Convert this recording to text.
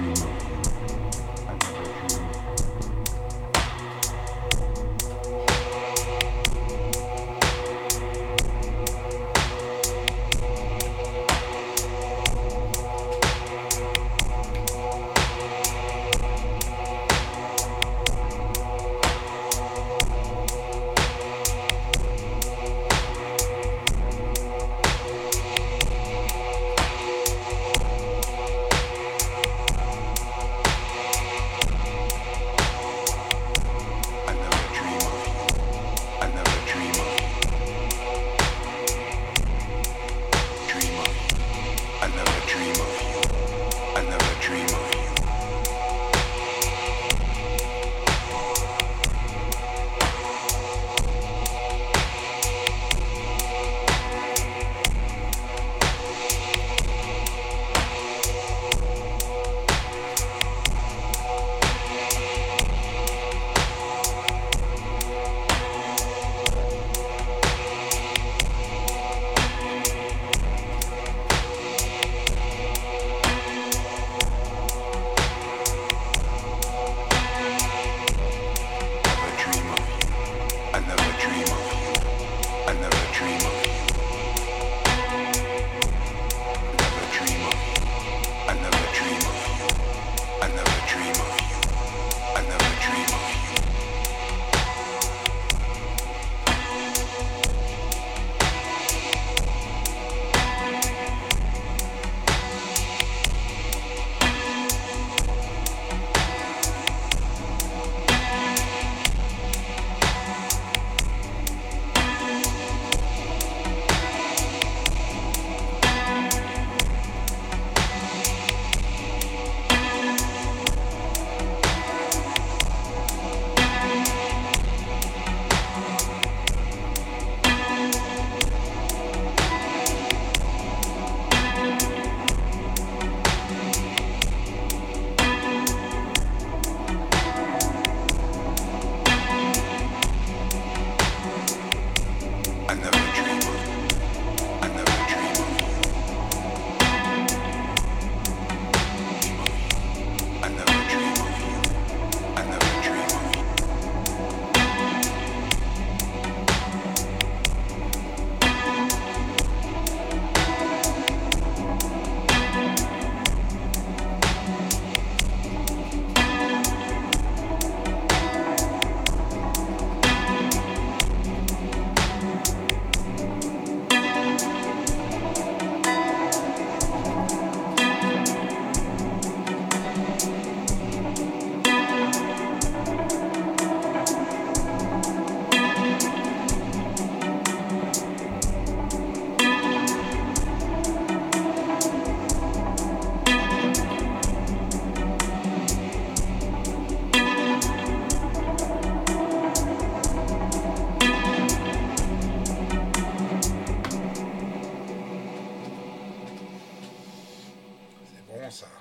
Thank you. ça.